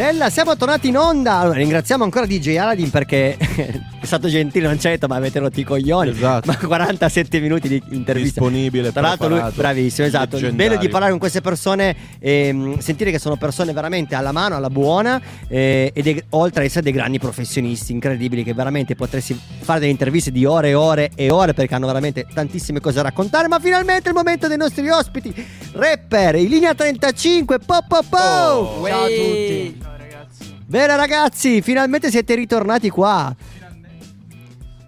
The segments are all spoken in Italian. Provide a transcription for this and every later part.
Bella, siamo tornati in onda. Allora, ringraziamo ancora DJ Aladdin perché è stato gentile, non c'è detto, ma avete rotto i coglioni. Esatto. Ma 47 minuti di intervista. Disponibile, Tra l'altro, lui bravissimo, esatto. Il bello di parlare con queste persone e sentire che sono persone veramente alla mano, alla buona, eh, e dei- oltre ad essere dei grandi professionisti incredibili che veramente potresti fare delle interviste di ore e ore e ore perché hanno veramente tantissime cose da raccontare. Ma finalmente è il momento dei nostri ospiti, rapper, in linea 35, po po po. Oh. Ciao a tutti. Bene ragazzi, finalmente siete ritornati qua. Finalmente.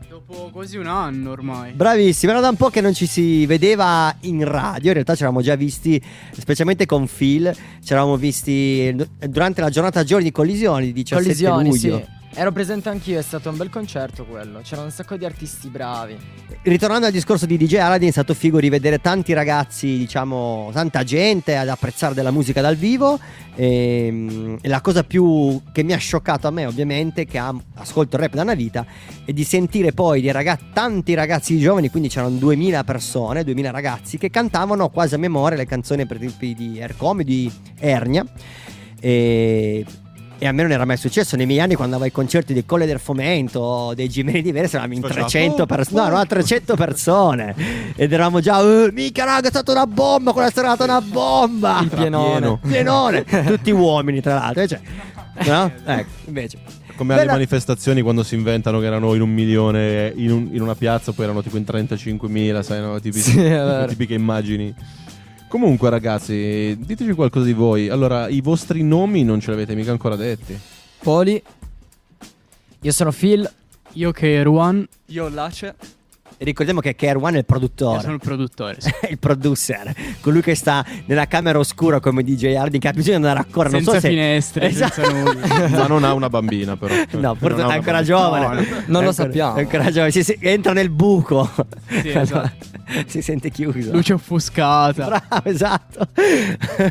Dopo quasi un anno ormai. Bravissimi, era da un po' che non ci si vedeva in radio, in realtà ci eravamo già visti, specialmente con Phil, ci eravamo visti durante la giornata giorni di collisioni di 17 Collisioni, luglio. sì. Ero presente anch'io, è stato un bel concerto quello. C'erano un sacco di artisti bravi. Ritornando al discorso di DJ Aladdin, è stato figo rivedere tanti ragazzi, diciamo, tanta gente ad apprezzare della musica dal vivo. E, e la cosa più che mi ha scioccato a me, ovviamente, che am- ascolto il rap da una vita, è di sentire poi dei ragazzi, tanti ragazzi giovani, quindi c'erano 2000 persone, 2000 ragazzi, che cantavano quasi a memoria le canzoni per esempio di Aircom, di Ernia. E, e a me non era mai successo nei miei anni quando andavo ai concerti del Colle del Fomento, dei Gimeni diversi, eravamo in Faceva 300 pum, persone, no, no, 300 persone. Ed eravamo già, "Eh, mica raga, è stata una bomba, quella è stata una bomba. Il pienone. pieno. Pienone. Tutti uomini, tra l'altro. Cioè, no? Ecco, invece. Come alle manifestazioni quando si inventano che erano in un milione in, un- in una piazza, poi erano tipo in 35.000, sai, no? Tipici- Sì, vero. tipiche immagini. Comunque, ragazzi, diteci qualcosa di voi. Allora, i vostri nomi non ce li avete mica ancora detti. Poli. Io sono Phil. Io che Ruan, Io Lace. Ricordiamo che Care One è il produttore. io sono il produttore. sì. il producer, colui che sta nella camera oscura come DJ Harding, che ha bisogno di andare a correre. Non senza so se... finestre, Esatto. senza nulla. Ma non ha una bambina, però. No, forse Non ha è ancora giovane. No, no. Non È lo ancora- sappiamo. È ancora giovane. Si, si- entra nel buco. Sì, esatto. si sente chiuso. Luce offuscata. Bravo, esatto.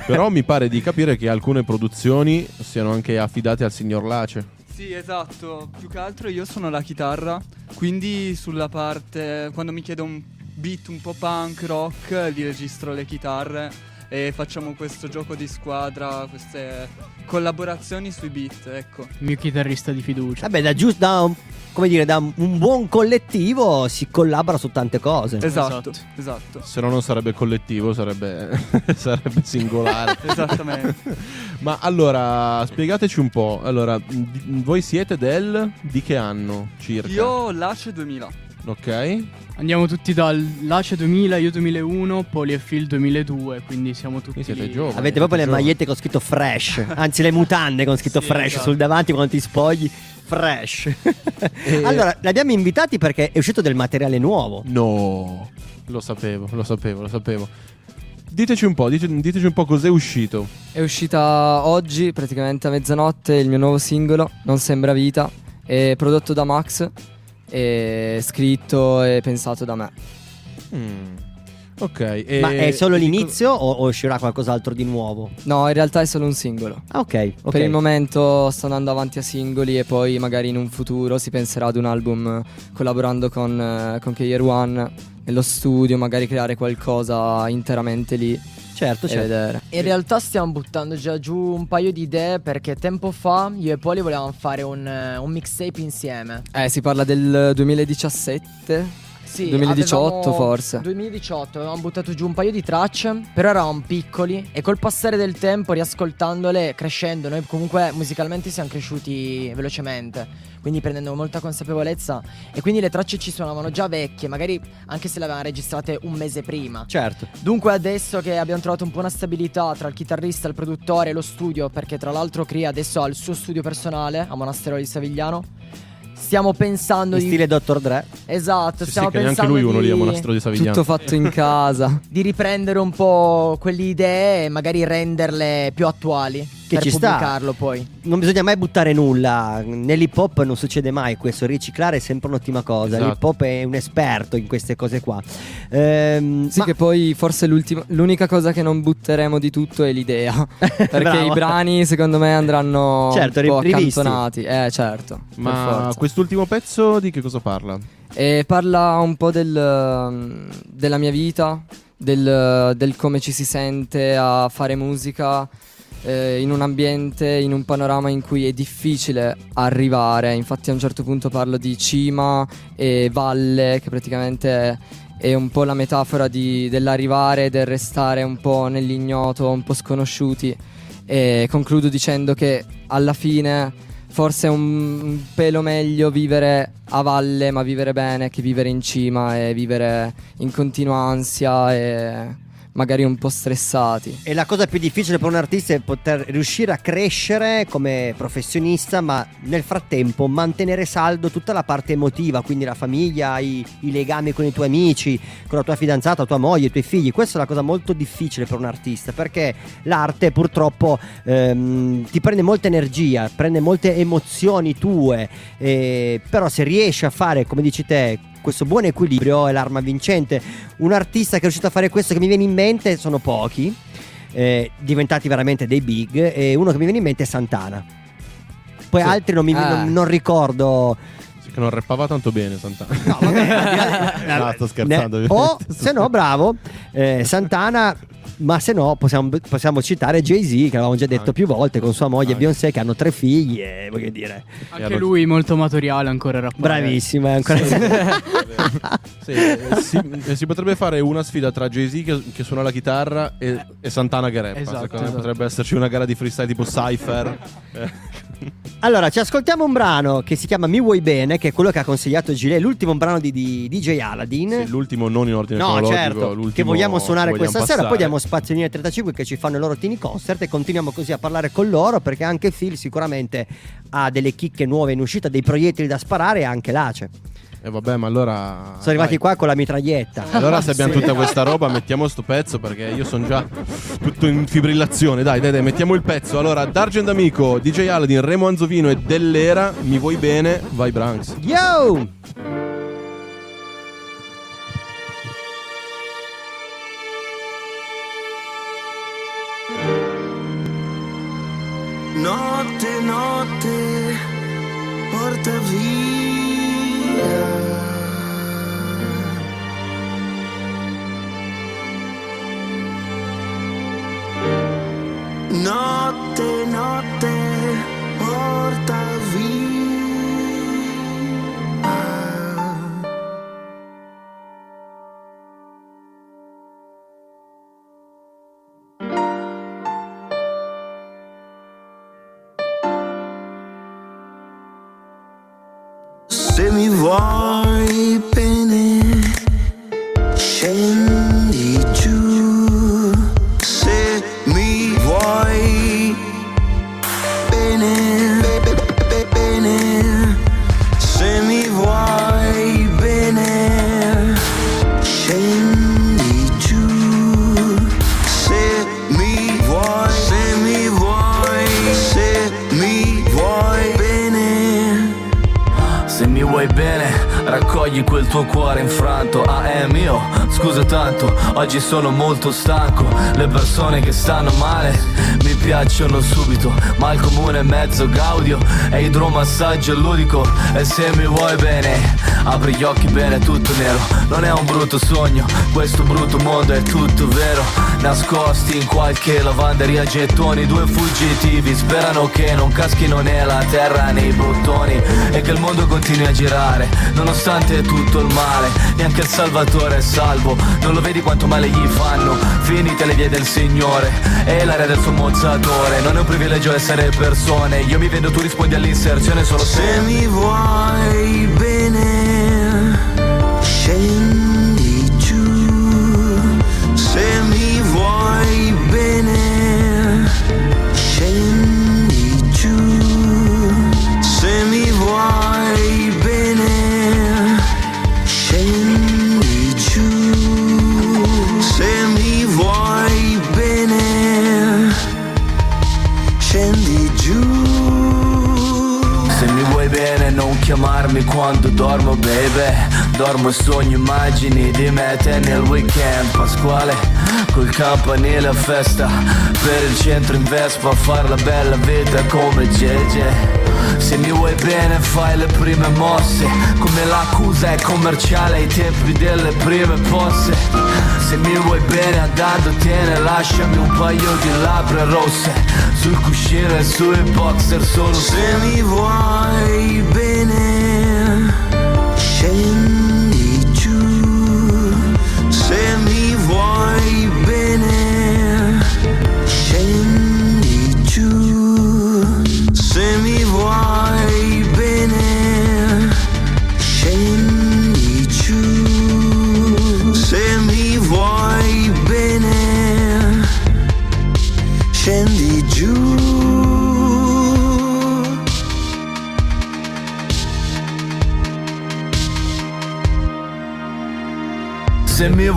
Però mi pare di capire che alcune produzioni siano anche affidate al signor Lace. Sì, esatto. Più che altro io suono la chitarra, quindi sulla parte quando mi chiedo un beat un po' punk rock, vi registro le chitarre e facciamo questo gioco di squadra, queste collaborazioni sui beat, ecco. Il mio chitarrista di fiducia. Vabbè, da, giusto, da, un- come dire, da un buon collettivo si collabora su tante cose. Esatto, Esatto. esatto. Se no non sarebbe collettivo, sarebbe, sarebbe singolare. Esattamente. Ma allora, spiegateci un po'. Allora, di- voi siete del di che anno circa? Io Lace 2000. Ok. Andiamo tutti dal Lace 2000, io 2001, Poli e Phil 2002, quindi siamo tutti Quindi siete lì. giovani. Avete proprio le giovani. magliette con scritto fresh, anzi le mutande con scritto Sì, fresh esatto. sul davanti quando ti spogli. Fresh. allora, li abbiamo invitati perché è uscito del materiale nuovo. No, lo sapevo, lo sapevo, lo sapevo. Diteci un po', dite- diteci un po' cos'è uscito. È uscita oggi, praticamente a mezzanotte, il mio nuovo singolo, Non sembra vita. È prodotto da Max. E scritto e pensato da me. Mm. Ok. e- Ma è solo l'inizio o, o uscirà qualcos'altro di nuovo? No, in realtà è solo un singolo. Ah, ok. ok. Per il momento sto andando avanti a singoli e poi magari in un futuro si penserà ad un album collaborando con, eh, con K-Year One nello studio, magari creare qualcosa interamente lì Certo, certo. vedere. In realtà stiamo buttando già giù un paio di idee perché tempo fa io e Poli volevamo fare un, eh, un mixtape insieme. Eh, si parla del 2017. Sì, 2018 avevamo- forse. 2018 avevamo buttato giù un paio di tracce, però eravamo piccoli e col passare del tempo, riascoltandole, crescendo, noi comunque musicalmente siamo cresciuti velocemente, quindi prendendo molta consapevolezza e quindi le tracce ci suonavano già vecchie, magari anche se le avevamo registrate un mese prima. Certo. Dunque adesso che abbiamo trovato un po' una stabilità tra il chitarrista, il produttore e lo studio, perché tra l'altro Cria adesso ha il suo studio personale a Monastero di Savigliano, stiamo pensando In di... stile Dr. Dre. Esatto, Sì, stiamo sì, pensando lui uno di... lì a Monastero di Savigliano. Tutto fatto in casa. di riprendere un po' quelle idee e magari renderle più attuali Che per ci sta. pubblicarlo poi. Non bisogna mai buttare nulla. Nell'hip hop non succede mai questo. Riciclare è sempre un'ottima cosa. Esatto. L'hip hop è un esperto in queste cose qua. Ehm, Sì, ma- che poi forse l'ultima- l'unica cosa che non butteremo di tutto è l'idea. Perché i brani, secondo me, andranno Certo, un po' ri- rivisti. accantonati. Eh, certo. per Ma forza. Quest'ultimo pezzo di che cosa parla? E parla un po' del, um, della mia vita, del, del come ci si sente a fare musica eh, in un ambiente, in un panorama in cui è difficile arrivare. Infatti a un certo punto parlo di cima e valle, che praticamente è un po' la metafora di, dell'arrivare, del restare un po' nell'ignoto, un po' sconosciuti. E concludo dicendo che alla fine forse è un, pelo meglio vivere a valle, ma vivere bene, che vivere in cima e vivere in continua ansia e magari un po' stressati. E la cosa più difficile per un artista è poter riuscire a crescere come professionista, ma nel frattempo mantenere saldo tutta la parte emotiva, quindi la famiglia, i, i legami con i tuoi amici, con la tua fidanzata, tua moglie, i tuoi figli. Questa è una cosa molto difficile per un artista, perché l'arte purtroppo ehm, ti prende molta energia, prende molte emozioni tue, eh, però se riesci a fare, come dici te, questo buon equilibrio è l'arma vincente. Un artista che è riuscito a fare questo che mi viene in mente sono pochi, eh, diventati veramente dei big, e uno che mi viene in mente è Santana. Poi Sì. altri non, mi, Ah. non- non ricordo. Sì, che non rappava tanto bene Santana. No, vabbè, No, sto scherzando, Ne- O se no, bravo, eh, Santana. Ma se no, possiamo, possiamo citare Jay-Z, che avevamo già detto Anche. più volte, con sua moglie Anche. Beyoncé, che hanno tre figli. E voglio dire, Anche lui molto amatoriale ancora rappare. bravissimo. È ancora... Sì, eh, si, eh, si potrebbe fare una sfida tra Jay-Z che, che suona la chitarra e, e Santana che rappa. Esatto, Secondo me esatto. potrebbe esserci una gara di freestyle tipo Cypher. Allora, ci ascoltiamo un brano che si chiama Mi vuoi bene, che è quello che ha consigliato Gilet, l'ultimo brano di, di DJ Aladdin. sì, l'ultimo non in ordine No, cronologico, certo, che vogliamo suonare vogliamo questa sera. Poi passare. diamo spazio in 35 che ci fanno i loro tini concert e continuiamo così a parlare con loro perché anche Phil sicuramente ha delle chicche nuove in uscita, dei proiettili da sparare e anche l'Ace. E vabbè, ma allora. Sono arrivati dai. qua con la mitraglietta. Allora, se abbiamo tutta questa roba, mettiamo sto pezzo perché io sono già tutto in fibrillazione. Dai, dai, dai, mettiamo il pezzo. Allora, D'Argent Amico, DJ Aladdin, Remo Anzovino e Dell'Era. Mi vuoi bene? Vai, Branks. Yo! Notte, notte, porta via. Notte, notte, porta via. Raccogli quel tuo cuore infranto. Ah, è mio, scusa tanto, oggi sono molto stanco. Le persone che stanno male mi piacciono subito, ma il comune mezzo gaudio è idromassaggio ludico. E se mi vuoi bene, apri gli occhi bene, tutto nero. Non è un brutto sogno, questo brutto mondo è tutto vero. Nascosti in qualche lavanderia gettoni, due fuggitivi sperano che non caschino nella terra nei bottoni e che il mondo continui a girare, nonostante tutto il male. Neanche il Salvatore è salvo, non lo vedi quanto male gli fanno. Finite le vie del Signore e l'area del suo mozzatore. Non è un privilegio essere persone, io mi vedo, tu rispondi all'inserzione solo Se se mi vuoi bene, chiamarmi quando dormo baby. Dormo e sogno immagini di me te nel weekend. Pasquale Col campanile a festa. Per il centro in Vespa a far la bella vita come JJ Se mi vuoi bene fai le prime mosse. Come l'accusa è commerciale ai tempi delle prime posse. Se mi vuoi bene andatotene lasciami un paio di labbra rosse. Sul cuscino e sui boxer solo Se mi vuoi bene, scendi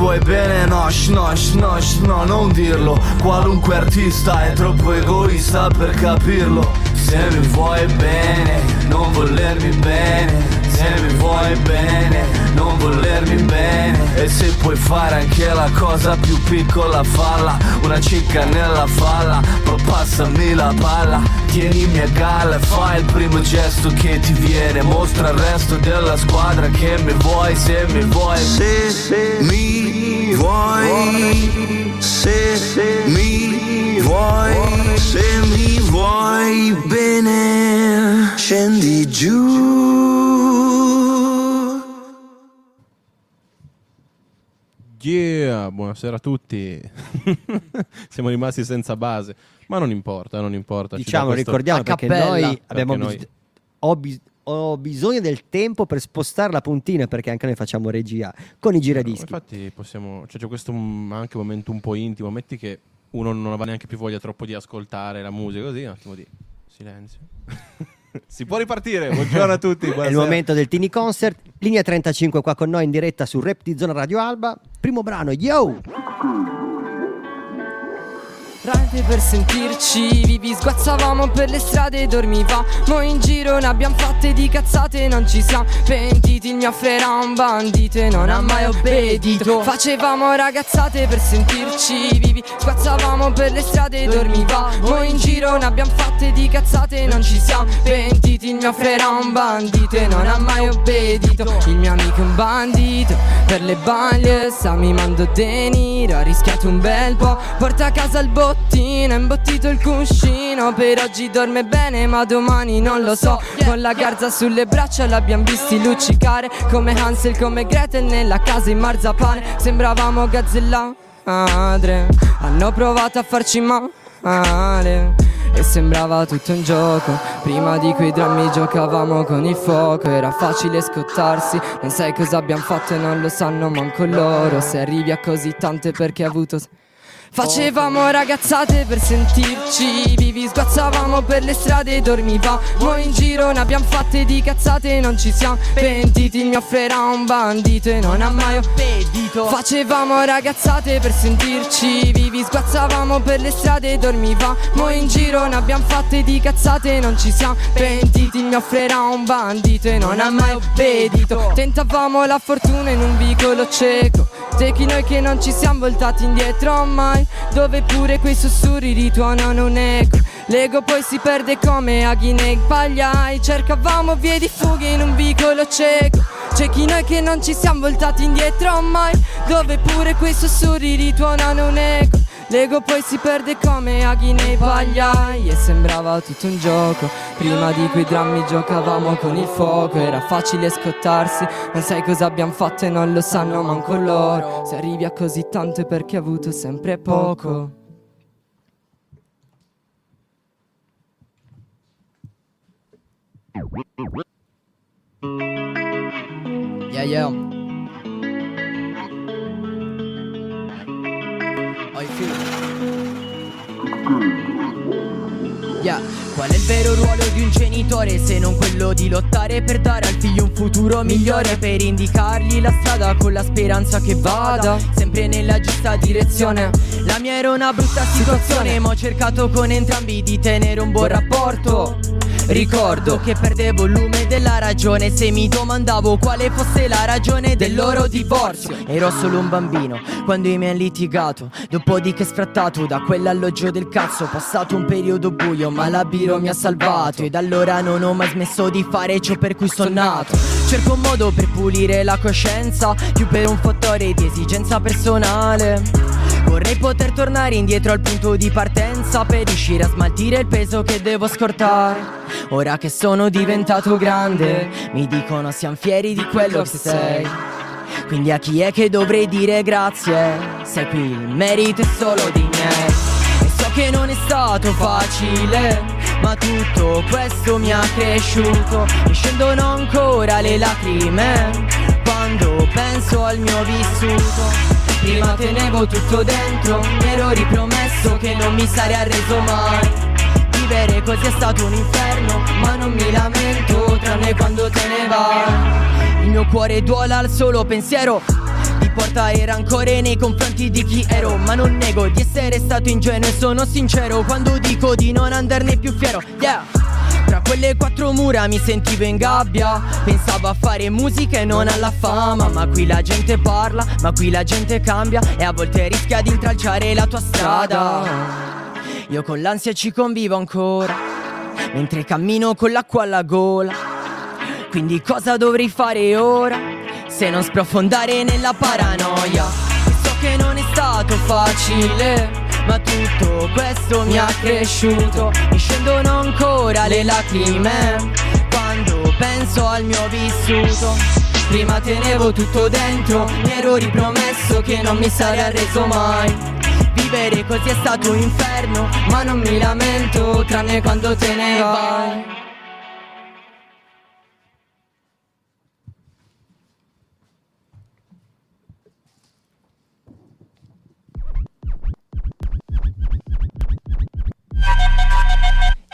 vuoi bene? No, no, no, no, non dirlo. Qualunque artista è troppo egoista per capirlo. Se mi vuoi bene, non volermi bene. Se mi vuoi bene, non volermi bene. E se puoi fare anche la cosa più piccola falla. Una cicca nella falla, ma passami la palla Tienimi a galla fai il primo gesto che ti viene Mostra al resto della squadra che mi vuoi se mi vuoi Se mi vuoi, se mi vuoi, se mi vuoi bene, scendi giù. Yeah, buonasera a tutti. Siamo rimasti senza base, ma non importa, non importa. ci Diciamo, ricordiamo a perché cappella. noi abbiamo noi- bis- ho, bis- ho bisogno del tempo per spostare la puntina perché anche noi facciamo regia con i giradischi. Infatti possiamo, cioè, c'è questo mm, anche momento un po' intimo, metti che uno non aveva neanche più voglia troppo di ascoltare la musica, così un attimo di silenzio. Si può ripartire, buongiorno a tutti. È il buonasera. momento del Tini Concert, linea 35 qua con noi in diretta su Rap di Zona Radio Alba. Primo brano, yo! Rate per sentirci vivi Sguazzavamo per le strade e dormivamo in giro Ne abbiamo fatte di cazzate non ci siamo pentiti Il mio affe era un bandito e non ha mai obbedito. Facevamo ragazzate per sentirci vivi Sguazzavamo per le strade e dormivamo in giro Ne abbiamo fatte di cazzate e non ci siamo pentiti Il mio affe era un bandito e non ha mai obbedito. Il mio amico è un bandito Per le baglie sta mimando deniro Ha rischiato un bel po' Porta a casa il bottino Ha imbottito il cuscino. Per oggi dorme bene ma domani non lo so. Con la garza sulle braccia l'abbiamo visti luccicare. Come Hansel, come Gretel nella casa in marzapane. Sembravamo gazzella madre. Hanno provato a farci male. E sembrava tutto un gioco. Prima di quei drammi giocavamo con il fuoco. Era facile scottarsi Non sai cosa abbiamo fatto e non lo sanno manco loro. Se arrivi a così tante perché hai avuto Facevamo ragazzate per sentirci vivi Sguazzavamo per le strade e dormivamo in giro Ne abbiamo fatte di cazzate e non ci siamo pentiti. Affe era un bandito e non ha mai obbedito Facevamo ragazzate per sentirci vivi Sguazzavamo per le strade e dormivamo in giro Ne abbiamo fatte di cazzate e non ci siamo pentiti. Affe era un bandito e non ha mai obbedito Tentavamo la fortuna in un vicolo cieco Techi noi che non ci siamo voltati indietro mai Dove pure quei sussurri rituonano un eco L'ego poi si perde come aghi nei pagliai. Cercavamo vie di fuga in un vicolo cieco. C'è chi noi che non ci siamo voltati indietro mai Dove pure quei sussurri rituonano un eco L'ego poi si perde come aghi nei pagliai E sembrava tutto un gioco. Prima di quei drammi giocavamo con il fuoco Era facile scottarsi Non sai cosa abbiamo fatto e non lo sanno manco loro. Se arrivi a così tanto è perché hai avuto sempre poco. Yeah yeah Yeah. Qual è il vero ruolo di un genitore se non quello di lottare per dare al figlio un futuro migliore Per indicargli la strada con la speranza che vada. Sempre nella giusta direzione La mia era una brutta situazione ma ho cercato con entrambi di tenere un buon rapporto Ricordo che perdevo il lume della ragione. Se mi domandavo quale fosse la ragione del loro divorzio Ero solo un bambino quando i miei hanno litigato. Dopodiché sfrattato da quell'alloggio del cazzo passato un periodo buio ma la biro mi ha salvato. Ed allora non ho mai smesso di fare ciò per cui sono nato. Cerco un modo per pulire la coscienza, più per un fattore di esigenza personale. Vorrei poter tornare indietro al punto di partenza per riuscire a smaltire il peso che devo scortare. Ora che sono diventato grande, mi dicono siamo fieri di quello che sei. Quindi a chi è che dovrei dire grazie? Sei qui, il merito è solo di miei. E so che non è stato facile, ma tutto questo mi ha cresciuto. Mi scendono ancora le lacrime quando penso al mio vissuto. Prima tenevo tutto dentro, mi ero ripromesso che non mi sarei arreso mai. Vivere così è stato un inferno, ma non mi lamento, tranne quando te ne vai. Il mio cuore duola al solo pensiero di portare rancore nei confronti di chi ero Ma non nego di essere stato ingenuo e sono sincero Quando dico di non anderne più fiero Yeah tra quelle quattro mura mi sentivo in gabbia. Pensavo a fare musica e non alla fama. Ma qui la gente parla, ma qui la gente cambia. E a volte rischia di intralciare la tua strada. Io con l'ansia ci convivo ancora Mentre cammino con l'acqua alla gola. Quindi cosa dovrei fare ora? Se non sprofondare nella paranoia? E so che non è stato facile ma tutto questo mi ha cresciuto. Mi scendono ancora le lacrime. Quando penso al mio vissuto Prima tenevo tutto dentro. Mi ero ripromesso che non mi sarei arreso mai. Vivere così è stato un inferno Ma non mi lamento tranne quando te ne vai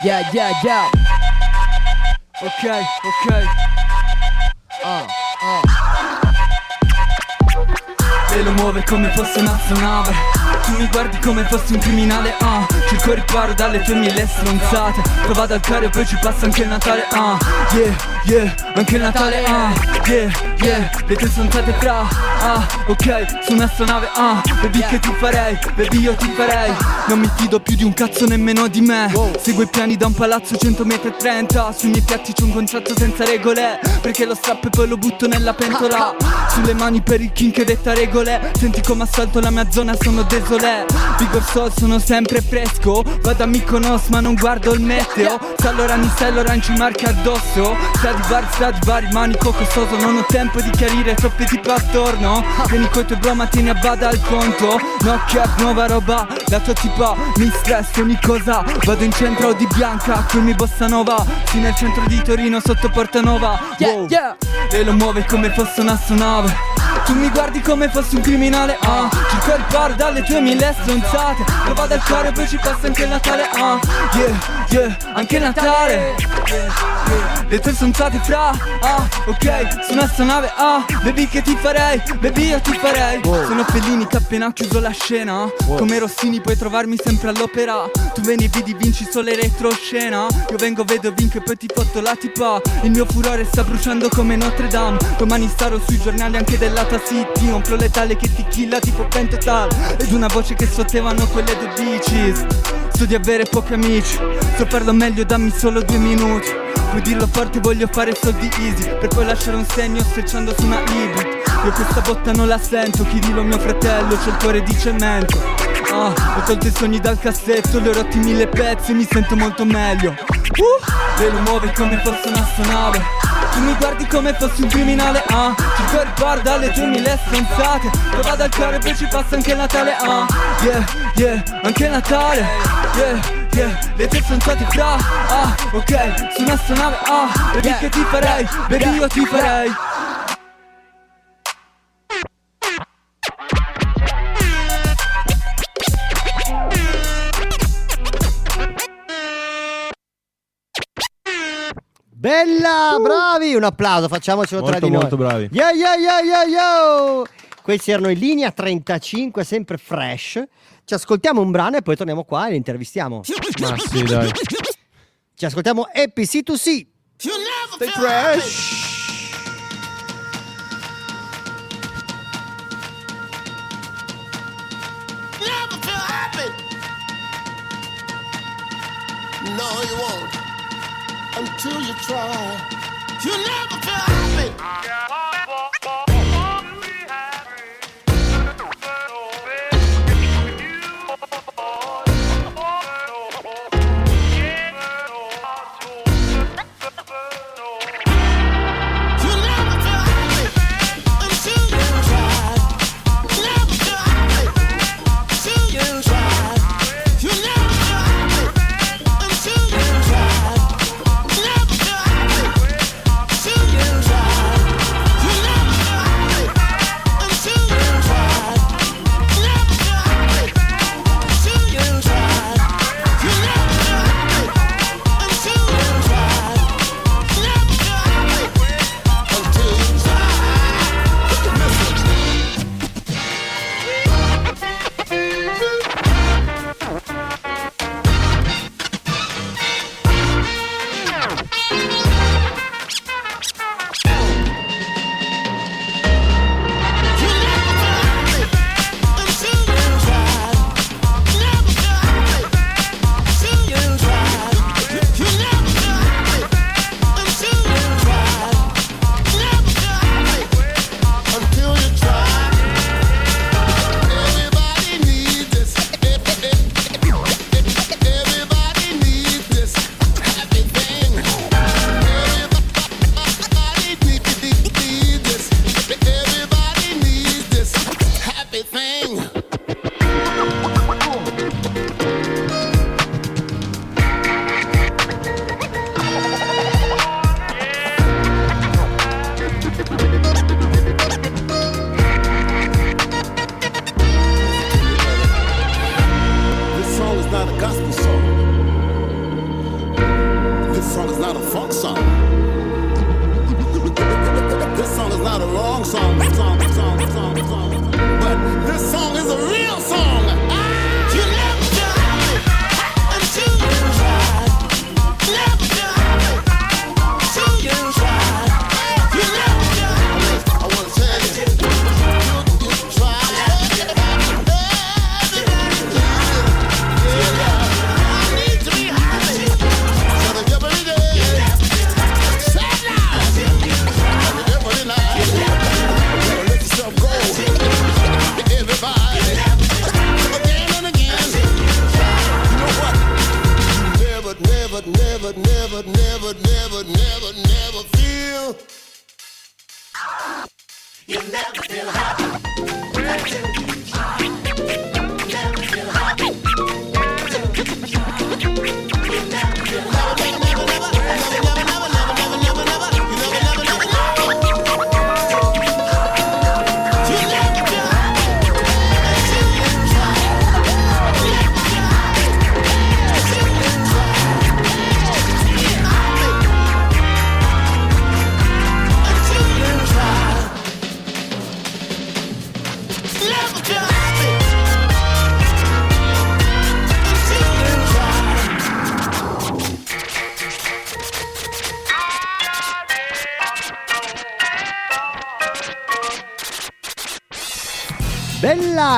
Yeah, yeah, yeah. Ok, ok. Ah, ah. E lo muove come fosse un'astronave Tu mi guardi come fossi un criminale, ah. Cerco riparo dalle tue mille stronzate. Prova dal caro e poi ci passa anche il Natale, ah. Yeah, yeah, anche il Natale, ah. Yeah, yeah, le tue stronzate fra Ah, ok, su un'astronave, ah. Baby che ti farei, baby io ti farei. Non mi fido più di un cazzo nemmeno di me. Seguo i piani da un palazzo 100 metri e 30 Sui miei piatti c'è un contratto senza regole. Perché lo strappo e poi lo butto nella pentola. Sulle mani per il king che detta regole. Senti come assalto la mia zona, sono desolé Vigor Sol, sono sempre fresco. Vado a Mykonos ma non guardo il meteo. Se allora mi sei l'orange marca addosso. Stradi vari, stradi vari, manico costoso. Non ho tempo di chiarire troppe tipe attorno. Vieni coi tuoi bro ma tieni a bada al conto No cap, nuova roba La tua tipa. Mi stress ogni cosa. Vado in centro di bianca, qui mi bossa nova. Sì nel centro di Torino sotto Porta Nova wow. E lo muove come fosse un'astronave tu mi guardi come fossi un criminale, ah. Cerco il bar dalle tue mille stronzate. Prova dal cuore e poi ci passa anche il Natale, ah. Yeah, yeah, anche il Natale. Le tue stronzate fra, ah. Ok, su un'astronave, ah. Baby che ti farei, baby io ti farei. Sono Fellini che appena chiuso la scena. Come Rossini puoi trovarmi sempre all'opera. Tu veni, vidi, vinci solo retroscena Io vengo, vedo, vinco e poi ti fotto la tipa. Il mio furore sta bruciando come Notre Dame. Domani starò sui giornali anche della tua city Un flow letale che ti killa tipo pentotal. Ed una voce che sottevano quelle due bitches So di avere pochi amici So farlo meglio dammi solo due minuti. Puoi dirlo forte voglio fare soldi easy. Per poi lasciare un segno strecciando su una libra. Io questa botta non la sento Chi dillo mio fratello c'è il cuore di cemento. Ah, ho tolto i sogni dal cassetto Li ho rotti mille pezzi mi sento molto meglio. Uh, Ve lo muove come fosse un'astronave tu mi guardi come fossi un criminale, ah? Cerco il bar dalle tue mille stronzate. Prova dal cuore poi ci passa anche Natale, ah? Yeah, yeah, anche Natale. Yeah, yeah, le tue stronzate fra. Ah, ok, su un'astronave, ah. Baby che ti farei, baby io ti farei Bella, bravi! Un applauso, facciamocelo tra Molto, di noi. molto bravi. Yo, yo, yo, yo, yo! Questi erano in linea 35, sempre fresh. Ci ascoltiamo un brano e poi torniamo qua e li intervistiamo. Ma sì, dai. Ci ascoltiamo Happy C2C. Stay fresh. Never feel happy. No, you won't. Until you try. You never feel happy.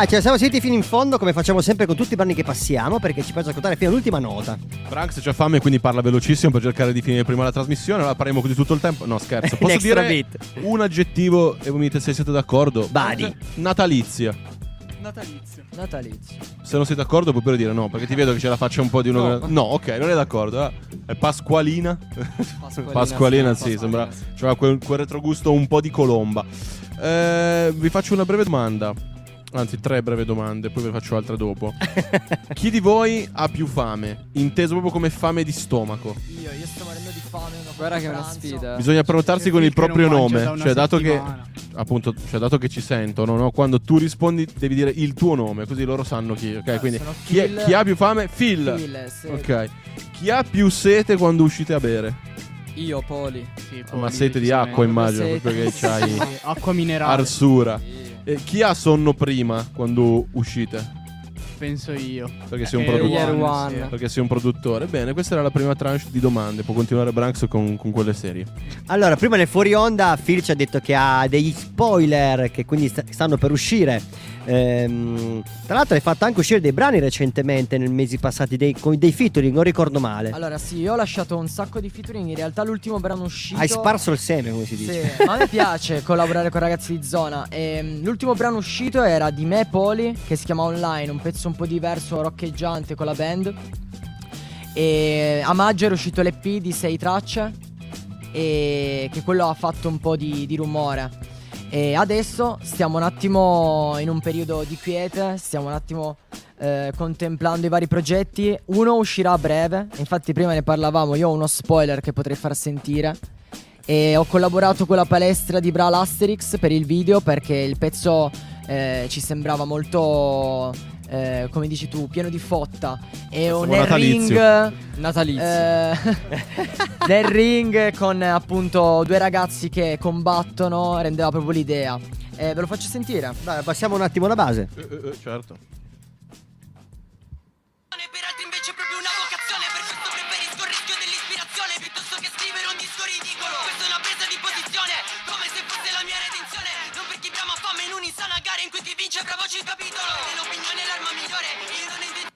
Ce la siamo sentiti fino in fondo come facciamo sempre con tutti i brani che passiamo perché ci piace ascoltare fino all'ultima nota. Branks c'ha fame, quindi parla velocissimo per cercare di finire prima la trasmissione. Allora parliamo così tutto il tempo. No, scherzo. Posso dire beat. un aggettivo e voi mi dite se siete d'accordo? Badi. Natalizia. Natalizio. Natalizio. Se non sei d'accordo puoi pure dire no, perché ti vedo che ce la faccia un po' di uno. No. No, ok, non è d'accordo. eh. È Pasqualina. Pasqualina, sì, sembra. C'era quel, quel retrogusto un po' di colomba. Eh, vi faccio una breve domanda. Anzi, tre breve domande, poi ve ne faccio altre dopo. Chi di voi ha più fame? Inteso proprio come fame di stomaco. Io, io sto morendo di fame. Guarda che è una sfida. Bisogna prenotarsi con il proprio nome. Cioè, dato che. Appunto, cioè, dato che ci sentono, no? Quando tu rispondi, devi dire il tuo nome, così loro sanno chi. Ok, quindi sono chi, è- chi ha più fame? Phil. Phil, sì. Ok. Chi ha più sete quando uscite a bere? Io, Poli. Sì, Ma poi sete di acqua, immagino, Sete. perché c'hai Sì, Acqua minerale. arsura. Sì. E chi ha sonno prima quando uscite? penso io. Perché sei un Che produttore. One, sì. Perché sei un produttore. Bene, questa era la prima tranche di domande. Può continuare Branks con, con quelle serie. Allora, prima nel fuori onda Phil ci ha detto che ha degli spoiler che quindi sta- stanno per uscire. Ehm, tra l'altro hai fatto anche uscire dei brani recentemente, nei mesi passati, dei, con dei featuring, non ricordo male. Allora, sì, io ho lasciato un sacco di featuring. In realtà, l'ultimo brano uscito. Hai sparso il seme, come si dice. Sì, ma a me piace collaborare con ragazzi di zona. Ehm, l'ultimo brano uscito era di me e Poli, che si chiama Online, un pezzo un po' diverso, roccheggiante con la band. E a maggio era uscito l'EP di 6 tracce. E che quello ha fatto un po' di, di rumore. E adesso stiamo un attimo in un periodo di quiete, stiamo un attimo eh, contemplando i vari progetti. Uno uscirà a breve, infatti prima ne parlavamo, io ho uno spoiler che potrei far sentire. E ho collaborato con la palestra di Bral Asterix per il video perché il pezzo eh, ci sembrava molto, eh, come dici tu, pieno di fotta. E un natalizio. ring Natalizio. eh, nel ring con appunto due ragazzi che combattono rendeva proprio l'idea. Eh, ve lo faccio sentire. Dai, passiamo un attimo alla base. certo. Vince bravoci il capitolo Nell'opinione è l'arma migliore Io non intendo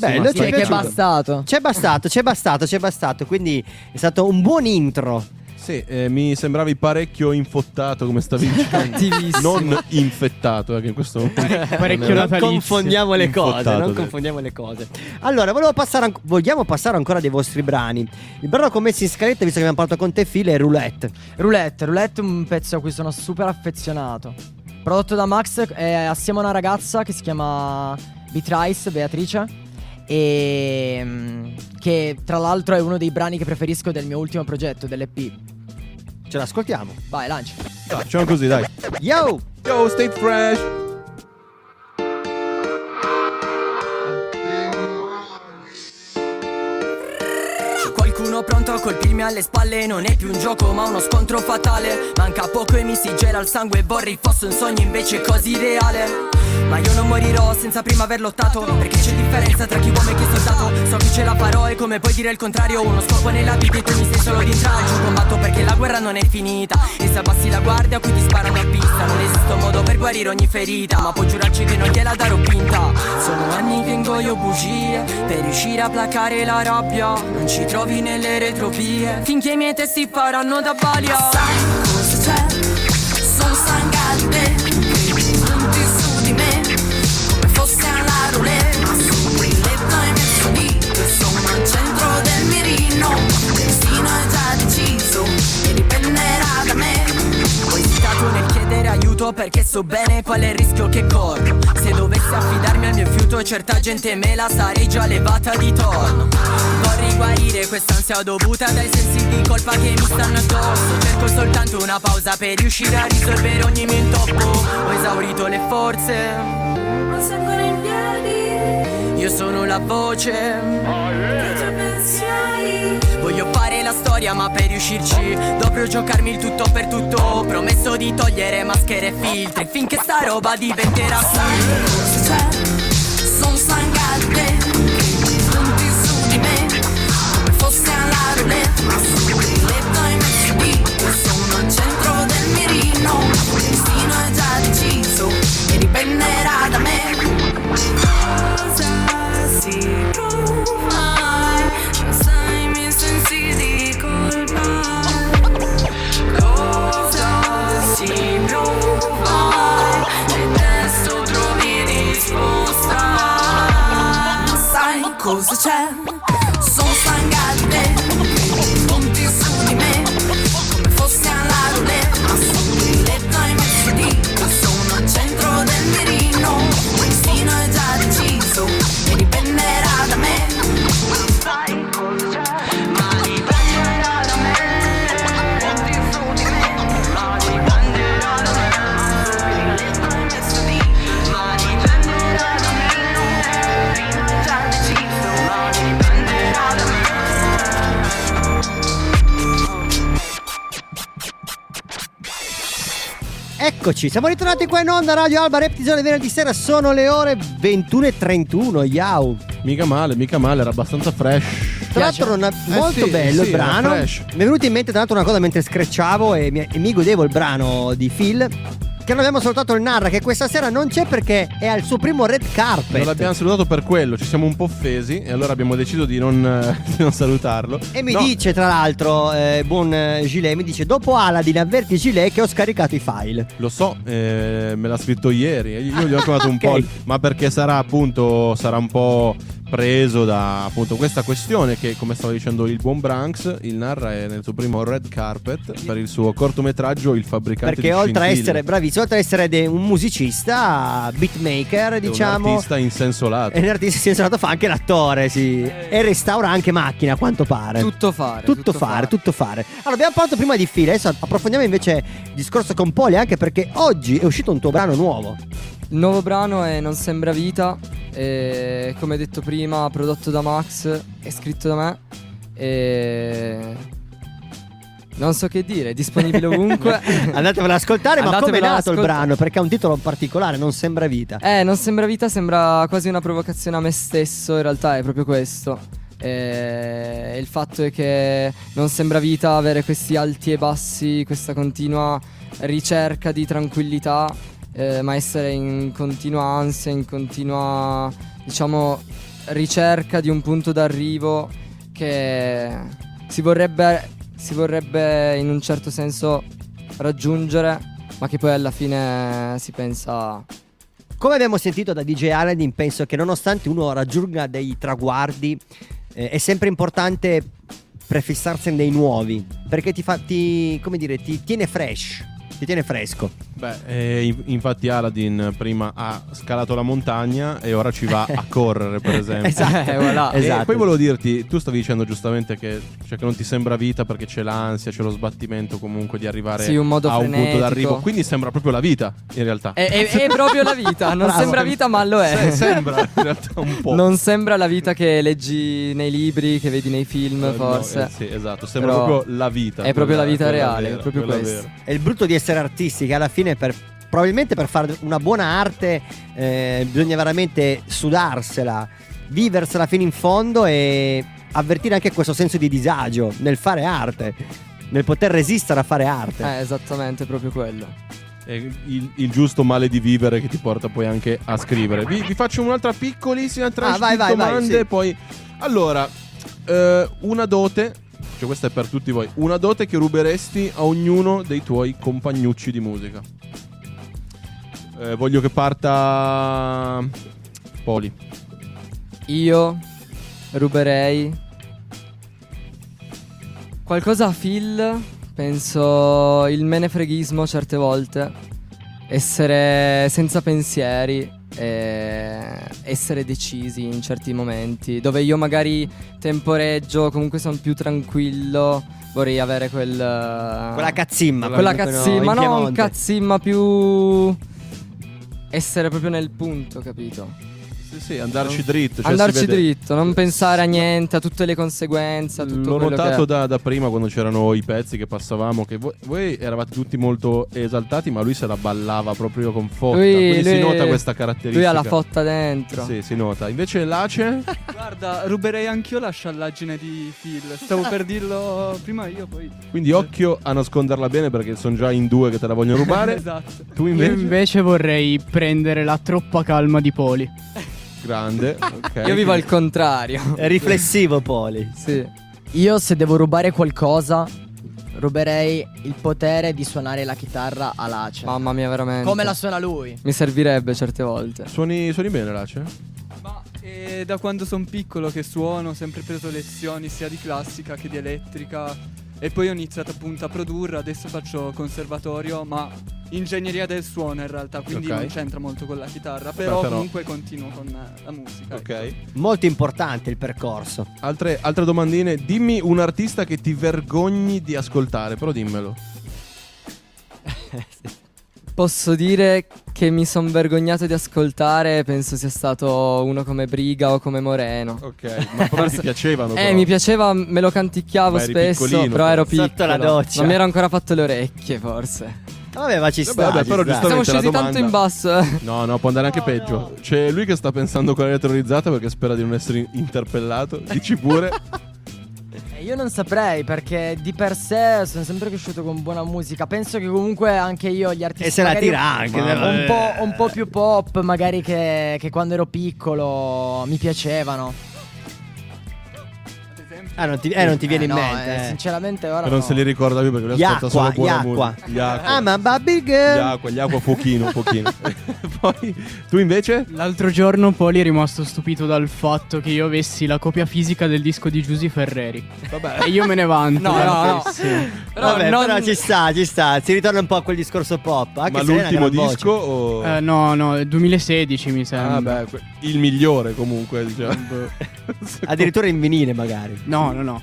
Bello, Sì, ci è che è bastato. C'è bastato, c'è bastato, c'è bastato. Quindi è stato un buon intro. Sì, eh, mi sembravi parecchio infottato come stavi dicendo. Non infettato, eh, che in questo momento. Parecchio non confondiamo le cose, non sì. confondiamo le cose. Allora, volevo passare an- vogliamo passare ancora dei vostri brani. Il brano che ho messo in scaletta, visto che abbiamo parlato con te, Phil, è Roulette. Roulette, Roulette è un pezzo a cui sono super affezionato. Prodotto da Max eh, assieme a una ragazza che si chiama Beatrice, Beatrice. E mm, che tra l'altro è uno dei brani che preferisco del mio ultimo progetto, dell'EP. Ce l'ascoltiamo. Vai, lancia. Facciamo così, dai. Yo! Yo, State Fresh. Pronto a colpirmi alle spalle. Non è più un gioco ma uno scontro fatale. Manca poco e mi si gela il sangue Vorrei fosse un sogno invece così reale ma io non morirò senza prima aver lottato Perché c'è differenza tra chi uomo e chi soldato. So che ce la farò e come puoi dire il contrario. Uno scopo nella vita e tu mi sei solo d'intralcio Combatto perché la guerra non è finita. E se abbassi la guardia qui ti sparano a vista Non esiste un modo per guarire ogni ferita Ma puoi giurarci che non gliela darò vinta. Sono anni che ingoio bugie Per riuscire a placare la rabbia. Non ci trovi nelle retrovie Finché i miei testi faranno da balia. Sai cosa c'è? Aiuto perché so bene qual è il rischio che corro. Se dovessi affidarmi al mio fiuto certa gente me la sarei già levata di torno. Vorrei guarire quest'ansia dovuta dai sensi di colpa che mi stanno addosso. Cerco soltanto una pausa per riuscire a risolvere ogni mio intoppo. Ho esaurito le forze. Ma se ancora in piedi. Io sono la voce. Già pensieri Voglio fare la storia ma per riuscirci. Dovrò giocarmi il tutto per tutto. Promesso di togliere maschere e filtri. Finché sta roba diventerà Sai Eccoci, siamo ritornati qua in onda Radio Alba Reptizone venerdì sera, sono le ore 21.31, yau. Mica male, mica male, era abbastanza fresh. Tra l'altro non è- molto sì, bello sì, il brano. fresh. Mi è venuta in mente tra l'altro una cosa mentre screcciavo e mi, e mi godevo il brano di Phil. Che non abbiamo salutato il Narra, che questa sera non c'è perché è al suo primo red carpet. Non l'abbiamo salutato per quello, ci siamo un po' offesi e allora abbiamo deciso di non, eh, di non salutarlo. E mi No, dice, tra l'altro, eh, buon eh, Gilet, mi dice: Dopo Aladdin, avverti Gilet che ho scaricato i file. Lo so, eh, me l'ha scritto ieri. e Io gli ho chiamato un Ok. po', ma perché sarà appunto sarà un po' preso da appunto questa questione che come stava dicendo il buon Branks, il narra è nel suo primo red carpet per il suo cortometraggio Il fabbricante Perché di oltre a essere bravissimo, oltre a essere de- un musicista, beatmaker, È diciamo. un artista insensolato. E un artista sensato fa anche l'attore, sì. E restaura anche macchine, a quanto pare. Tutto fare. Tutto, fare, tutto fare. Allora, abbiamo parlato prima di file, adesso approfondiamo invece il discorso con Poli, anche perché oggi è uscito un tuo brano nuovo. Il nuovo brano è Non sembra vita, e, come detto prima, prodotto da Max, è scritto da me e non so che dire, è disponibile ovunque. Andatevelo ad ascoltare, ma come è nato il ascoltare. brano? Perché ha un titolo particolare, non sembra vita. Eh, non sembra vita, sembra quasi una provocazione a me stesso, in realtà è proprio questo. Eh, il fatto è che non sembra vita avere questi alti e bassi, questa continua ricerca di tranquillità, eh, ma essere in continua ansia, in continua, diciamo, ricerca di un punto d'arrivo che si vorrebbe, si vorrebbe in un certo senso raggiungere, ma che poi alla fine si pensa Come abbiamo sentito da DJ Aladdin, penso che nonostante uno raggiunga dei traguardi, eh, è sempre importante prefissarsene dei nuovi. Perché ti fa, ti, dire, ti tiene fresh, ti tiene fresco. Beh, eh, in- infatti Aladdin prima ha scalato la montagna e ora ci va a correre, per esempio. Esatto, Eh, voilà. E esatto. poi volevo dirti, tu stavi dicendo giustamente che, cioè, che non ti sembra vita perché c'è l'ansia, c'è lo sbattimento comunque di arrivare Sì, un modo a un punto frenetico. d'arrivo. Quindi sembra proprio la vita, in realtà. È, è- è proprio la vita, non Bravo. sembra vita ma lo è. Se- sembra in realtà un po'. Non sembra la vita che leggi nei libri, che vedi nei film, Eh, no, forse. eh, sì, esatto, sembra Però proprio la vita. è proprio la vita reale, vera, è proprio questo. vera. È il brutto di essere artisti, che alla fine per, probabilmente per fare una buona arte eh, bisogna veramente sudarsela, viversela fino in fondo e avvertire anche questo senso di disagio nel fare arte, nel poter resistere a fare arte. Eh, esattamente, proprio quello. È il, il giusto male di vivere che ti porta poi anche a scrivere. Vi, vi faccio un'altra piccolissima tranche Ah, vai, di vai, vai, domande. sì. Poi, allora, eh, una dote, cioè questa è per tutti voi, una dote che ruberesti a ognuno dei tuoi compagnucci di musica. Eh, voglio che parta Poli. Io ruberei qualcosa a Phil, penso il menefreghismo certe volte, essere senza pensieri, e essere decisi in certi momenti, dove io magari temporeggio, comunque sono più tranquillo, vorrei avere quel... Quella cazzimma. Quella cazzimma, no, un cazzimma più... Essere proprio nel punto, capito? Sì, sì, andarci dritto. cioè Andarci si dritto, non pensare a niente, a tutte le conseguenze, a tutto L'ho notato che... da, da prima quando c'erano i pezzi che passavamo. Che voi, voi eravate tutti molto esaltati, ma lui se la ballava proprio con fotta. Lui- Quindi si lui- nota questa caratteristica. Lui ha la fotta dentro. Sì, si nota. Invece l'Ace. Guarda, ruberei anch'io la sciallaggine di Phil. Stavo per dirlo prima io, poi. Quindi occhio a nasconderla bene perché sono già in due che te la vogliono rubare. esatto. Tu Io invece. invece vorrei prendere la troppa calma di Poli. Grande. ok. Io vivo al contrario. È riflessivo Poli. Sì. Io se devo rubare qualcosa, ruberei il potere di suonare la chitarra all'ace. Mamma mia, veramente. Come la suona lui? Mi servirebbe certe volte. Suoni, suoni bene l'Ace? Ma eh, da quando sono piccolo che suono, ho sempre preso lezioni sia di classica che di elettrica. E poi ho iniziato appunto a produrre, adesso faccio conservatorio, ma ingegneria del suono in realtà, quindi Ok. non c'entra molto con la chitarra, però, però- comunque continuo con la musica. ecco. Ok. Molto importante il percorso. Altre, altre domandine. Dimmi un artista che ti vergogni di ascoltare, però dimmelo. Posso dire che mi sono vergognato di ascoltare, penso sia stato uno come Briga o come Moreno. Ok, ma proprio ti piacevano. Eh, però. mi piaceva, me lo canticchiavo Ma eri spesso, però ero Sotto piccolo. la doccia. Non mi ero ancora fatto le orecchie, forse. Vabbè, ma ci sta. Vabbè, vabbè, ci però sta. Siamo scesi la tanto in basso. eh. No, no, può andare anche peggio. C'è lui che sta pensando quella è terrorizzata perché spera di non essere interpellato. Dici pure. Eh, Io non saprei perché di per sé sono sempre cresciuto con buona musica. Penso che comunque anche io gli artisti E se la tira anche. Eh. un po', un po' più pop magari che, che quando ero piccolo mi piacevano. Ah, non ti, eh, non ti viene Eh, in no, mente. eh, eh. sinceramente ora non no. se li ricorda più perché lui ascolta Gli solo acqua, buona gli acqua. musica. Gli acqua. Ah, ma Baby Gli Girl. gli acqua pochino, pochino. Poi tu invece? L'altro giorno Poli è rimasto stupito dal fatto che io avessi la copia fisica del disco di Giusy Ferreri. Vabbè. E io me ne vanto. No, no, no. Sì. Però Vabbè, non- però ci sta, ci sta. Si ritorna un po' a quel discorso pop. Anche Ma se è una l'ultimo disco o Eh, no, no, è 2016 mi Ah, sembra. beh, que- il migliore comunque, diciamo. Addirittura in vinile, magari. No, no, no.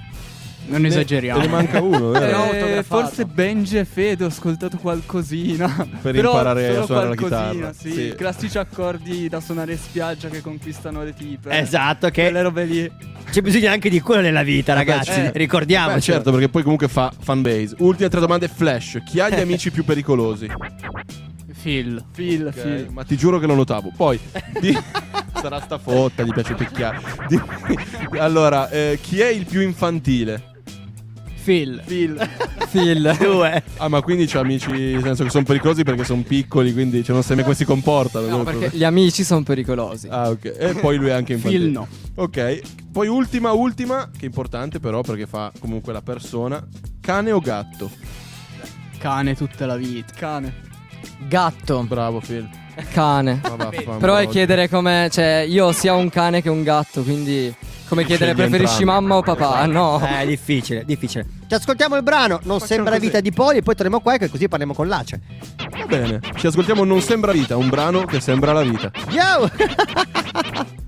Non esageriamo. Te ne manca uno, Però vero? Eh, forse Benji e Fede ho ascoltato qualcosina. Per Però imparare a suonare la chitarra. Sì, Sì. classici accordi da suonare in spiaggia che conquistano le tipe. Esatto, che Quelle robe lì. c'è bisogno anche di quello nella vita, ragazzi. Eh, Ricordiamoci. Beh, certo, perché poi comunque fa fanbase. Ultime tre domande flash. Chi ha gli amici più pericolosi? Phil. Phil, Ok, Phil. Ma ti giuro che lo notavo. Poi di- sarà sta fotta, gli piace picchiare. Di- allora, eh, chi è il più infantile? Phil. Phil. Phil. Due. Ah, ma quindi c'ha amici, nel senso che sono pericolosi perché sono piccoli, quindi cioè, non sai mai come si comportano. No, perché gli amici sono pericolosi. Ah, ok. E poi lui è anche infantile. Phil no. Ok. Poi ultima, ultima, che è importante però perché fa comunque la persona. Cane o gatto? Cane tutta la vita. Cane. Gatto. Bravo Phil. Cane. Però è chiedere come. Cioè, io ho sia un cane che un gatto, quindi. Come chiedere Scegli preferisci entrambi. mamma o papà? No. Eh, difficile, difficile. Ci ascoltiamo il brano Non Facciamo sembra così. vita di Poli e poi torniamo qua che così parliamo con l'Ace. Va bene. Ci ascoltiamo Non sembra vita, un brano che sembra la vita. Yo!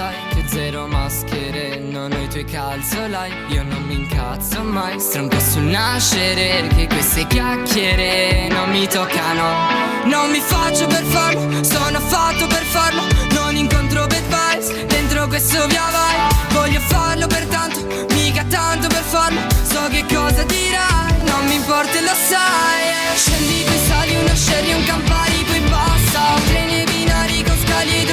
sai che zero maschere, non ho i tuoi calzolai, io non mi incazzo mai, stronco sul nascere, che queste chiacchiere non mi toccano, non mi faccio per farlo, sono fatto per farlo, non incontro bad vibes, dentro questo via vai, voglio farlo per tanto, mica tanto per farlo, so che cosa dirai, non mi importa e lo sai, eh. scendi poi sali uno scerry, un campari, poi basta, treni binari con scali ed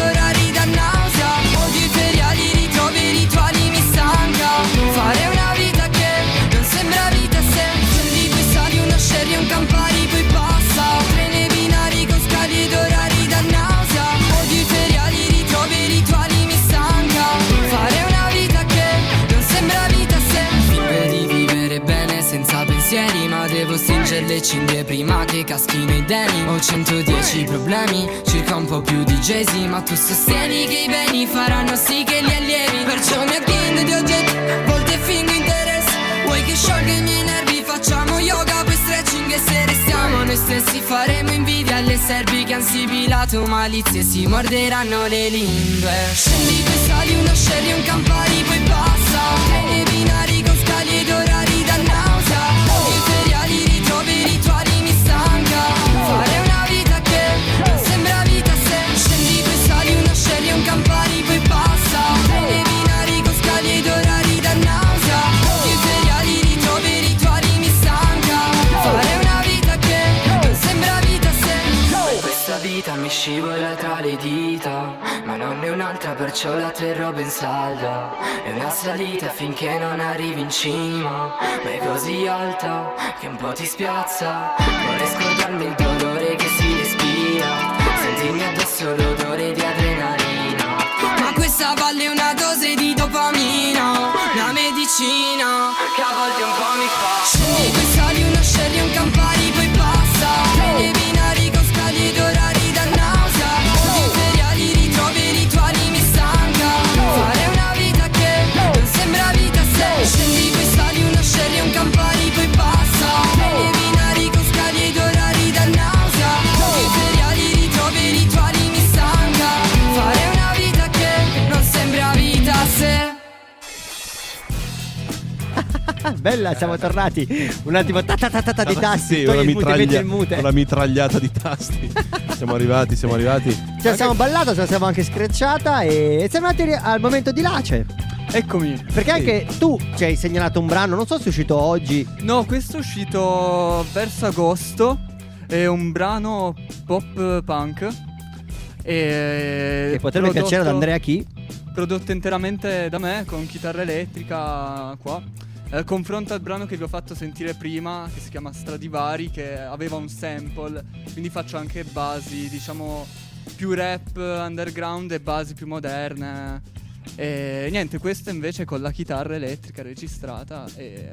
stringere le cinghie prima che caschi nei deni. Ho 110 problemi circa un po' più di Jay-Z. Ma tu sostieni che i beni faranno sì che li allievi. Perciò mi agghendo di oggetti volte fingo interesse vuoi che sciolga i miei nervi? Facciamo yoga poi stretching e se restiamo noi stessi faremo invidia alle serpi che han sibilato malizie. Si morderanno le lingue. Scendi poi sali uno scerry un campari poi passa. Treni binari con scali ed orari da le dita Ma non è un'altra perciò la terrò ben salda. È una salita finché non arrivi in cima Ma è così alta che un po' ti spiazza. Vorrei scordarmi il dolore che si respira Sentirmi addosso l'odore di adrenalina. Ma questa valle è una dose di dopamina Una medicina che a volte un po' mi fa Bella, siamo tornati. Un attimo ta ta ta ta, ta di tasti. Sì, una, mitraglia- mute. una mitragliata di tasti. siamo arrivati, siamo arrivati. Ce la siamo ballata, ce la siamo anche screcciata e siamo arrivati al momento di Lace. Eccomi. Perché Sì. anche tu ci hai segnalato un brano, non so se è uscito oggi. No, questo è uscito verso agosto. È un brano pop punk. E Che potrebbe prodotto- piacere ad Andrea Chi. Prodotto interamente da me con chitarra elettrica qua. Eh, confronta il brano che vi ho fatto sentire prima, che si chiama Stradivari, che aveva un sample. Quindi faccio anche basi, diciamo, più rap underground e basi più moderne. E niente, questo invece con la chitarra elettrica registrata. E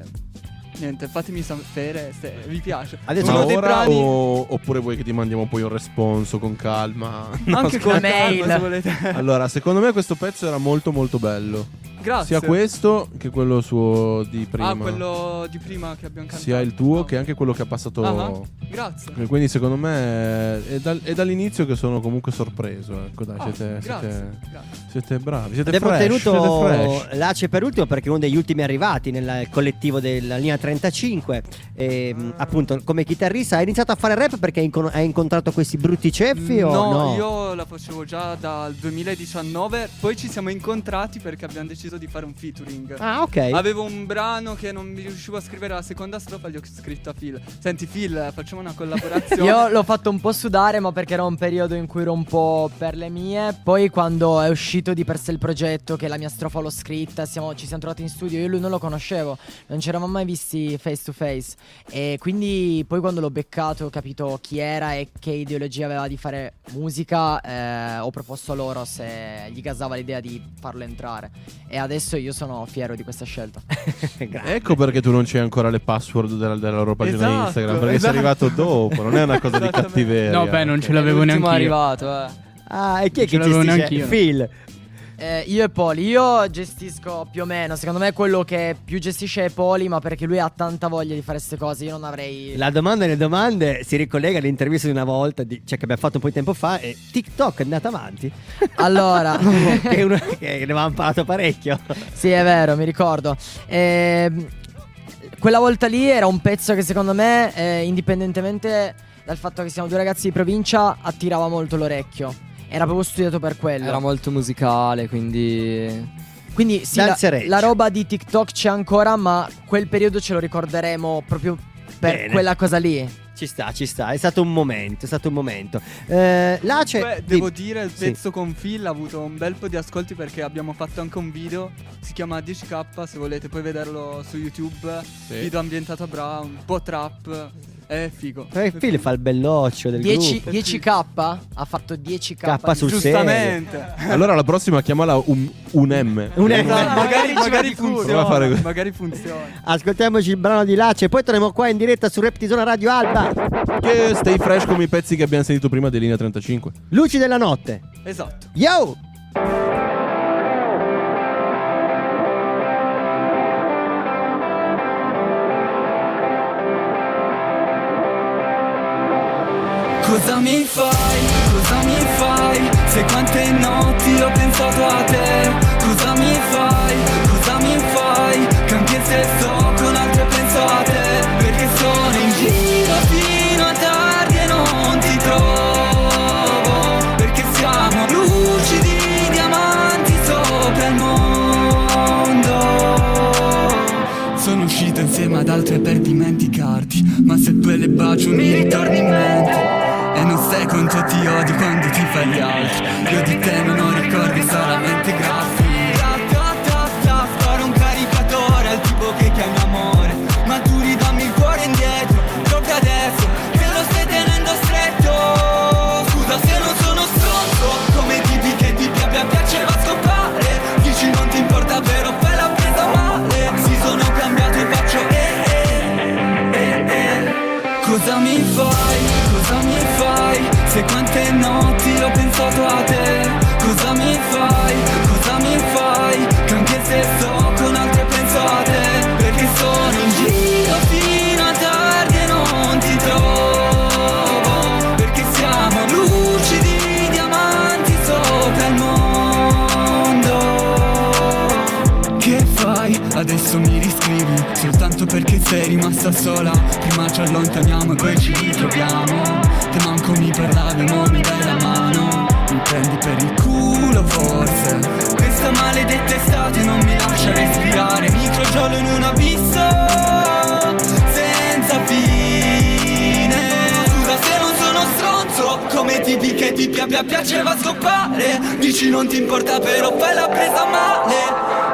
niente, fatemi sapere se vi piace. Adesso Uno Ma dei ora brani- o- oppure vuoi che ti mandiamo poi un responso con calma? No, anche con mail. calma, se volete. Allora, secondo me questo pezzo era molto molto bello. Grazie. Sia questo che quello suo di prima. Ah, quello di prima che abbiamo cantato. Sia il tuo Ah. che anche quello che ha passato. Ah, Grazie. Quindi secondo me è, dal- è dall'inizio che sono comunque sorpreso. Ecco, dai, Ah, siete, grazie, siete, grazie. siete bravi. Siete Abbiamo fresh, siete tenuto fresh. Lace per ultimo perché è uno degli ultimi arrivati nel collettivo della linea 35. E, mh, appunto, come chitarrista, hai iniziato a fare rap perché hai, incon- hai incontrato questi brutti ceffi o no, no? io la facevo già dal 2019, poi ci siamo incontrati perché abbiamo deciso di fare un featuring. Ah, ok. Avevo un brano che non mi riuscivo a scrivere la seconda strofa, gli ho scritto a Phil. Senti Phil, facciamo una collaborazione. Io l'ho fatto un po' sudare, ma perché era un periodo in cui ero un po' per le mie. Poi, quando è uscito di per sé il progetto, che la mia strofa l'ho scritta, siamo- ci siamo trovati in studio. Io lui non lo conoscevo, non ci eravamo mai visti face to face. E quindi, poi, quando l'ho beccato, ho capito chi era e che ideologia aveva di fare musica. eh, ho proposto loro se gli gasava l'idea di farlo entrare. E adesso io sono fiero di questa scelta. Ecco perché tu non c'hai ancora le password della, della loro pagina Esatto, Instagram. Perché esatto. sei arrivato dopo, non è una cosa di cattiveria. No, beh, non ce l'avevo neanche io. arrivato, eh. Ah, e chi è Ce che l'avevo gestisce? neanch'io. Phil. Eh, io e Poli, io gestisco più o meno. Secondo me quello che più gestisce è Poli, ma perché lui ha tanta voglia di fare queste cose. Io non avrei. La domanda nelle domande si ricollega all'intervista di una volta, di- cioè che abbiamo fatto un po' di tempo fa, e TikTok è andato avanti. Allora, che, uno, che ne avevamo parlato parecchio. sì, è vero, mi ricordo. Ehm, quella volta lì era un pezzo che secondo me, eh, indipendentemente dal fatto che siamo due ragazzi di provincia, attirava molto l'orecchio. Era proprio studiato per quello. Era molto musicale, quindi. Quindi sì, la, la roba di TikTok c'è ancora, ma quel periodo ce lo ricorderemo proprio per Bene. quella cosa lì. Ci sta, ci sta, è stato un momento, è stato un momento. Eh, là c'è... Comunque, di- devo dire, il Sì. pezzo con Phil ha avuto un bel po' di ascolti perché abbiamo fatto anche un video. Si chiama 10K, se volete poi vederlo su YouTube. Sì. Video ambientato a Brown, un po' trap. È figo. Eh, Phil fa il belloccio del 10, gruppo. 10k ha fatto 10k K sul Giustamente. Allora la prossima chiamala un, un M. Un M. Magari, Magari funziona. Magari funziona. Ascoltiamoci il brano di Lace, poi torniamo qua in diretta su Reptizona Radio Alba. Che stay fresh come i pezzi che abbiamo sentito prima di Linea 35. Luci della notte. Esatto. Yo! Cosa mi fai? Cosa mi fai? Se quante notti ho pensato a te Cosa mi fai? Cosa mi fai? Che anche se sto con altre penso a te Perché sono in giro fino a tardi e non ti trovo Perché siamo lucidi diamanti sopra il mondo Sono uscito insieme ad altre per dimenticarti Ma se due le bacio mi ritorni in mente non sai quanto ti odio quando ti fai gli altri Io di te non ho ricordi solamente graffi sparo un caricatore al tipo che chiami quante notti ho pensato a te Cosa mi fai? Cosa mi fai? Che anche se sto con altre penso a te Perché sono in giro fino a tardi e non ti trovo Perché siamo lucidi diamanti sopra il mondo Che fai? Adesso mi Soltanto perché sei rimasta sola. Prima ci allontaniamo e poi ci ritroviamo. Te manco mi parlavi, mo mi dai la mano. Mi prendi per il culo forse. Questa maledetta estate non mi lascia respirare. Mi crogiolo in un abisso Senza fine. Scusa se non sono stronzo Come tipi che ti pia- pia- piaceva scoppare. Dici non ti importa però fai la presa male.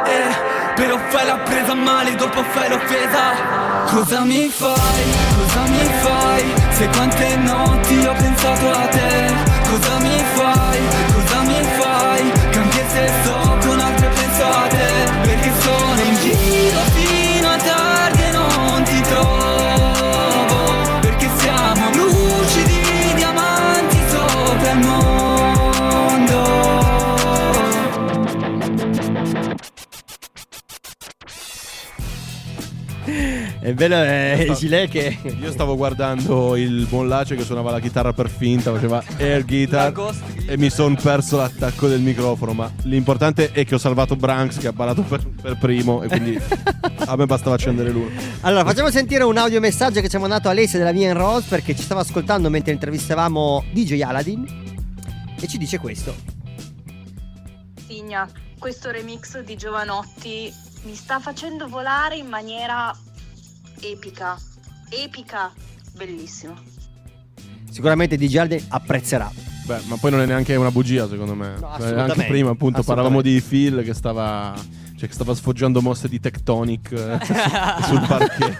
Eh, Però fai la presa male dopo fai l'offesa Cosa mi fai? Cosa mi fai? Se quante notti ho pensato a te Cosa mi fai? Cosa mi fai? Che anche se sto con altre penso a te Perché sono in giro È bello eh, Gilet che Io stavo guardando il buon Lace che suonava la chitarra per finta, faceva air guitar e mi sono perso l'attacco del microfono, ma l'importante è che ho salvato Branks che ha parlato per, per primo e quindi a me bastava accendere l'uno. Allora, facciamo sentire un audiomessaggio che ci ha mandato Alessia della Via Rose perché ci stava ascoltando mentre intervistavamo DJ Aladdin e ci dice questo. Signa, questo remix di Giovanotti mi sta facendo volare in maniera epica. Epica, bellissimo. Sicuramente DJ Aladdin apprezzerà. Beh, ma poi non è neanche una bugia secondo me. Cioè, assolutamente, anche prima appunto parlavamo di Phil che stava, cioè, che stava sfoggiando mosse di Tectonic eh, sul parquet.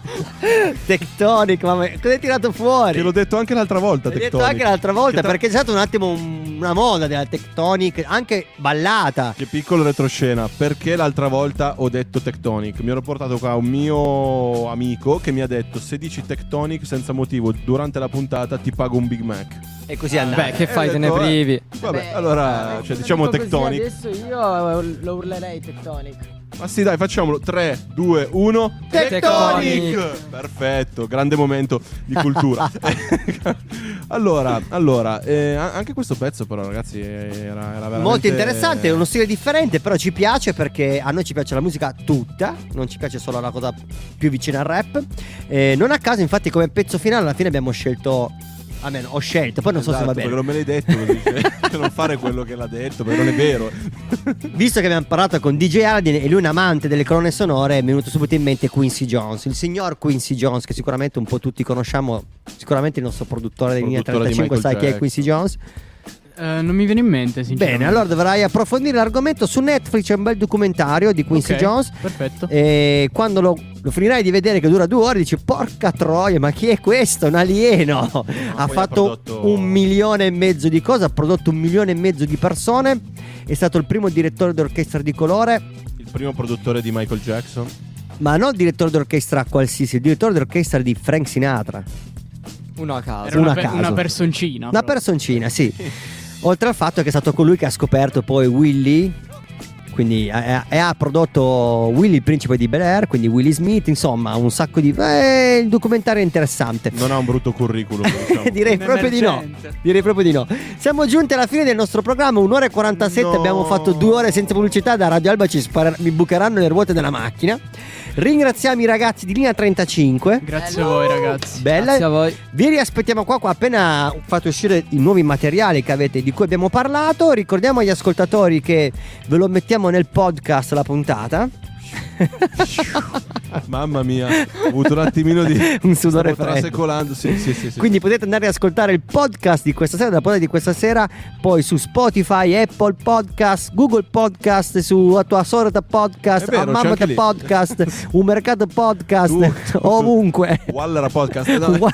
Tectonic, ma cosa hai tirato fuori? Che l'ho detto anche l'altra volta, L'hai detto Tectonic. anche l'altra volta Che tra- perché c'è stata un attimo un- una moda della Tectonic, anche ballata. Che piccolo retroscena, perché l'altra volta ho detto Tectonic? Mi ero portato qua un mio amico che mi ha detto se dici Tectonic senza motivo durante la puntata ti pago un Big Mac. E così è andato. Beh, che fai, te ne privi. Vabbè, allora, cioè, diciamo Tectonic. Adesso io lo urlerei Tectonic. Ma sì, dai, facciamolo. 3, 2, 1. Tectonic! Perfetto, grande momento di cultura. allora, allora eh, anche questo pezzo, però, ragazzi, era, era veramente Molto interessante, è uno stile differente, però ci piace perché a noi ci piace la musica tutta, non ci piace solo la cosa più vicina al rap. Eh, non a caso, infatti, come pezzo finale alla fine abbiamo scelto. Almeno ho scelto, poi non so se va Esatto, bene. Perché non me l'hai detto così, cioè, non fare quello che l'ha detto, perché non è vero. Visto che abbiamo parlato con DJ Aladdin e lui è un amante delle colonne sonore, è venuto subito in mente Quincy Jones, il signor Quincy Jones, che sicuramente un po' tutti conosciamo, sicuramente il nostro produttore linea Produttore di 35 Michael sai chi è. Quincy Jones. Eh, non mi viene in mente, sinceramente. Bene, allora dovrai approfondire l'argomento su Netflix, c'è un bel documentario di Quincy Ok, Jones. Perfetto. E quando lo, lo finirai di vedere che dura due ore, dici: Porca troia, ma chi è questo? Un alieno! ha poi ha fatto prodotto- un milione e mezzo di cose, ha prodotto un milione e mezzo di persone. È stato il primo direttore d'orchestra di colore, Il primo produttore di Michael Jackson. ma non il direttore d'orchestra qualsiasi, il direttore d'orchestra di Frank Sinatra. Uno a caso. Era una una, pe- a caso. una personcina. Una proprio. personcina, sì. Oltre al fatto che è stato colui che ha scoperto poi Willy. Quindi ha, ha- ha prodotto Willy il principe di Bel Air, quindi Willy Smith, insomma, un sacco di. Eh, il documentario è interessante. Non ha un brutto curriculum, diciamo. Direi Un proprio di no. emergente. Direi proprio di no. Siamo giunti alla fine del nostro programma, un'ora e 47. No. Abbiamo fatto due ore senza pubblicità. Da Radio Alba ci spara- mi bucheranno le ruote della macchina. Ringraziamo i ragazzi di linea 35. Grazie a voi, ragazzi. Bella. Grazie a voi. Vi riaspettiamo qua, qua appena fate uscire i nuovi materiali che avete, di cui abbiamo parlato. Ricordiamo agli ascoltatori che ve lo mettiamo nel podcast la puntata. Mamma mia, ho avuto un attimino di. Un sudore trasecolando. Sì, sì, sì. sì. Quindi potete andare ad ascoltare il podcast di questa sera, da puntata di questa sera, poi su Spotify, Apple Podcast, Google Podcast, su a tua sorta podcast, vero, a mamma lì. podcast, un mercato podcast, Tu- ovunque. Wallera podcast. no.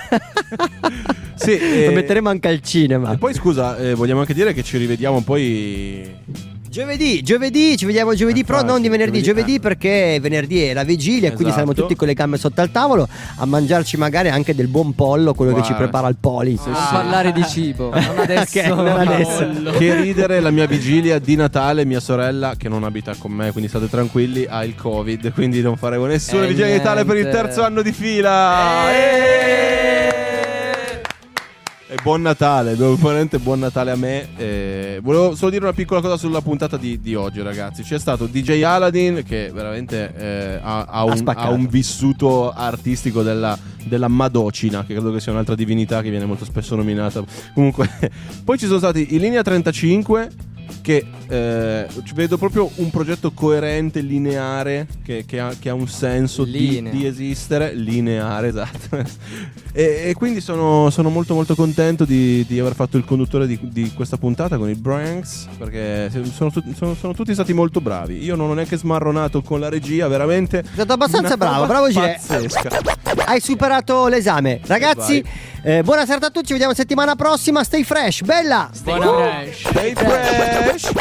Sì, Lo eh, metteremo anche al cinema. E poi scusa, eh, vogliamo anche dire che ci rivediamo poi. Giovedì, giovedì, ci vediamo giovedì, però Infatti, non di venerdì, giovedì, giovedì perché venerdì è la vigilia, quindi Esatto. saremo tutti con le gambe sotto al tavolo a mangiarci magari anche del buon pollo, quello che ci Guarda. prepara il poli. Non parlare di cibo. Non adesso. Ok, non adesso. Che ridere la mia vigilia di Natale, mia sorella che non abita con me, quindi state tranquilli, ha il Covid, quindi non faremo nessuna Eh, vigilia di Natale per il terzo anno di fila. Eh! E buon Natale, veramente buon Natale a me. Eh, volevo solo dire una piccola cosa sulla puntata di, di oggi, ragazzi. C'è stato DJ Aladdin che veramente eh, ha, ha un, ha un vissuto artistico della, della Madocina, che credo che sia un'altra divinità che viene molto spesso nominata. Comunque, poi ci sono stati i Linea 35 che eh, vedo proprio un progetto coerente, lineare, che, che ha, che ha un senso di, di esistere, lineare, esatto. e, e quindi sono, sono molto molto contento di, di aver fatto il conduttore di, di questa puntata con i Branks, perché sono, sono- sono tutti stati molto bravi. Io non ho neanche smarronato con la regia, veramente... Sei stato abbastanza bravo, bravo Gile. Pazzesca. Hai superato l'esame. Ragazzi, eh, buona serata a tutti, ci vediamo settimana prossima. Stay fresh, bella! Buona fresh. Stay fresh!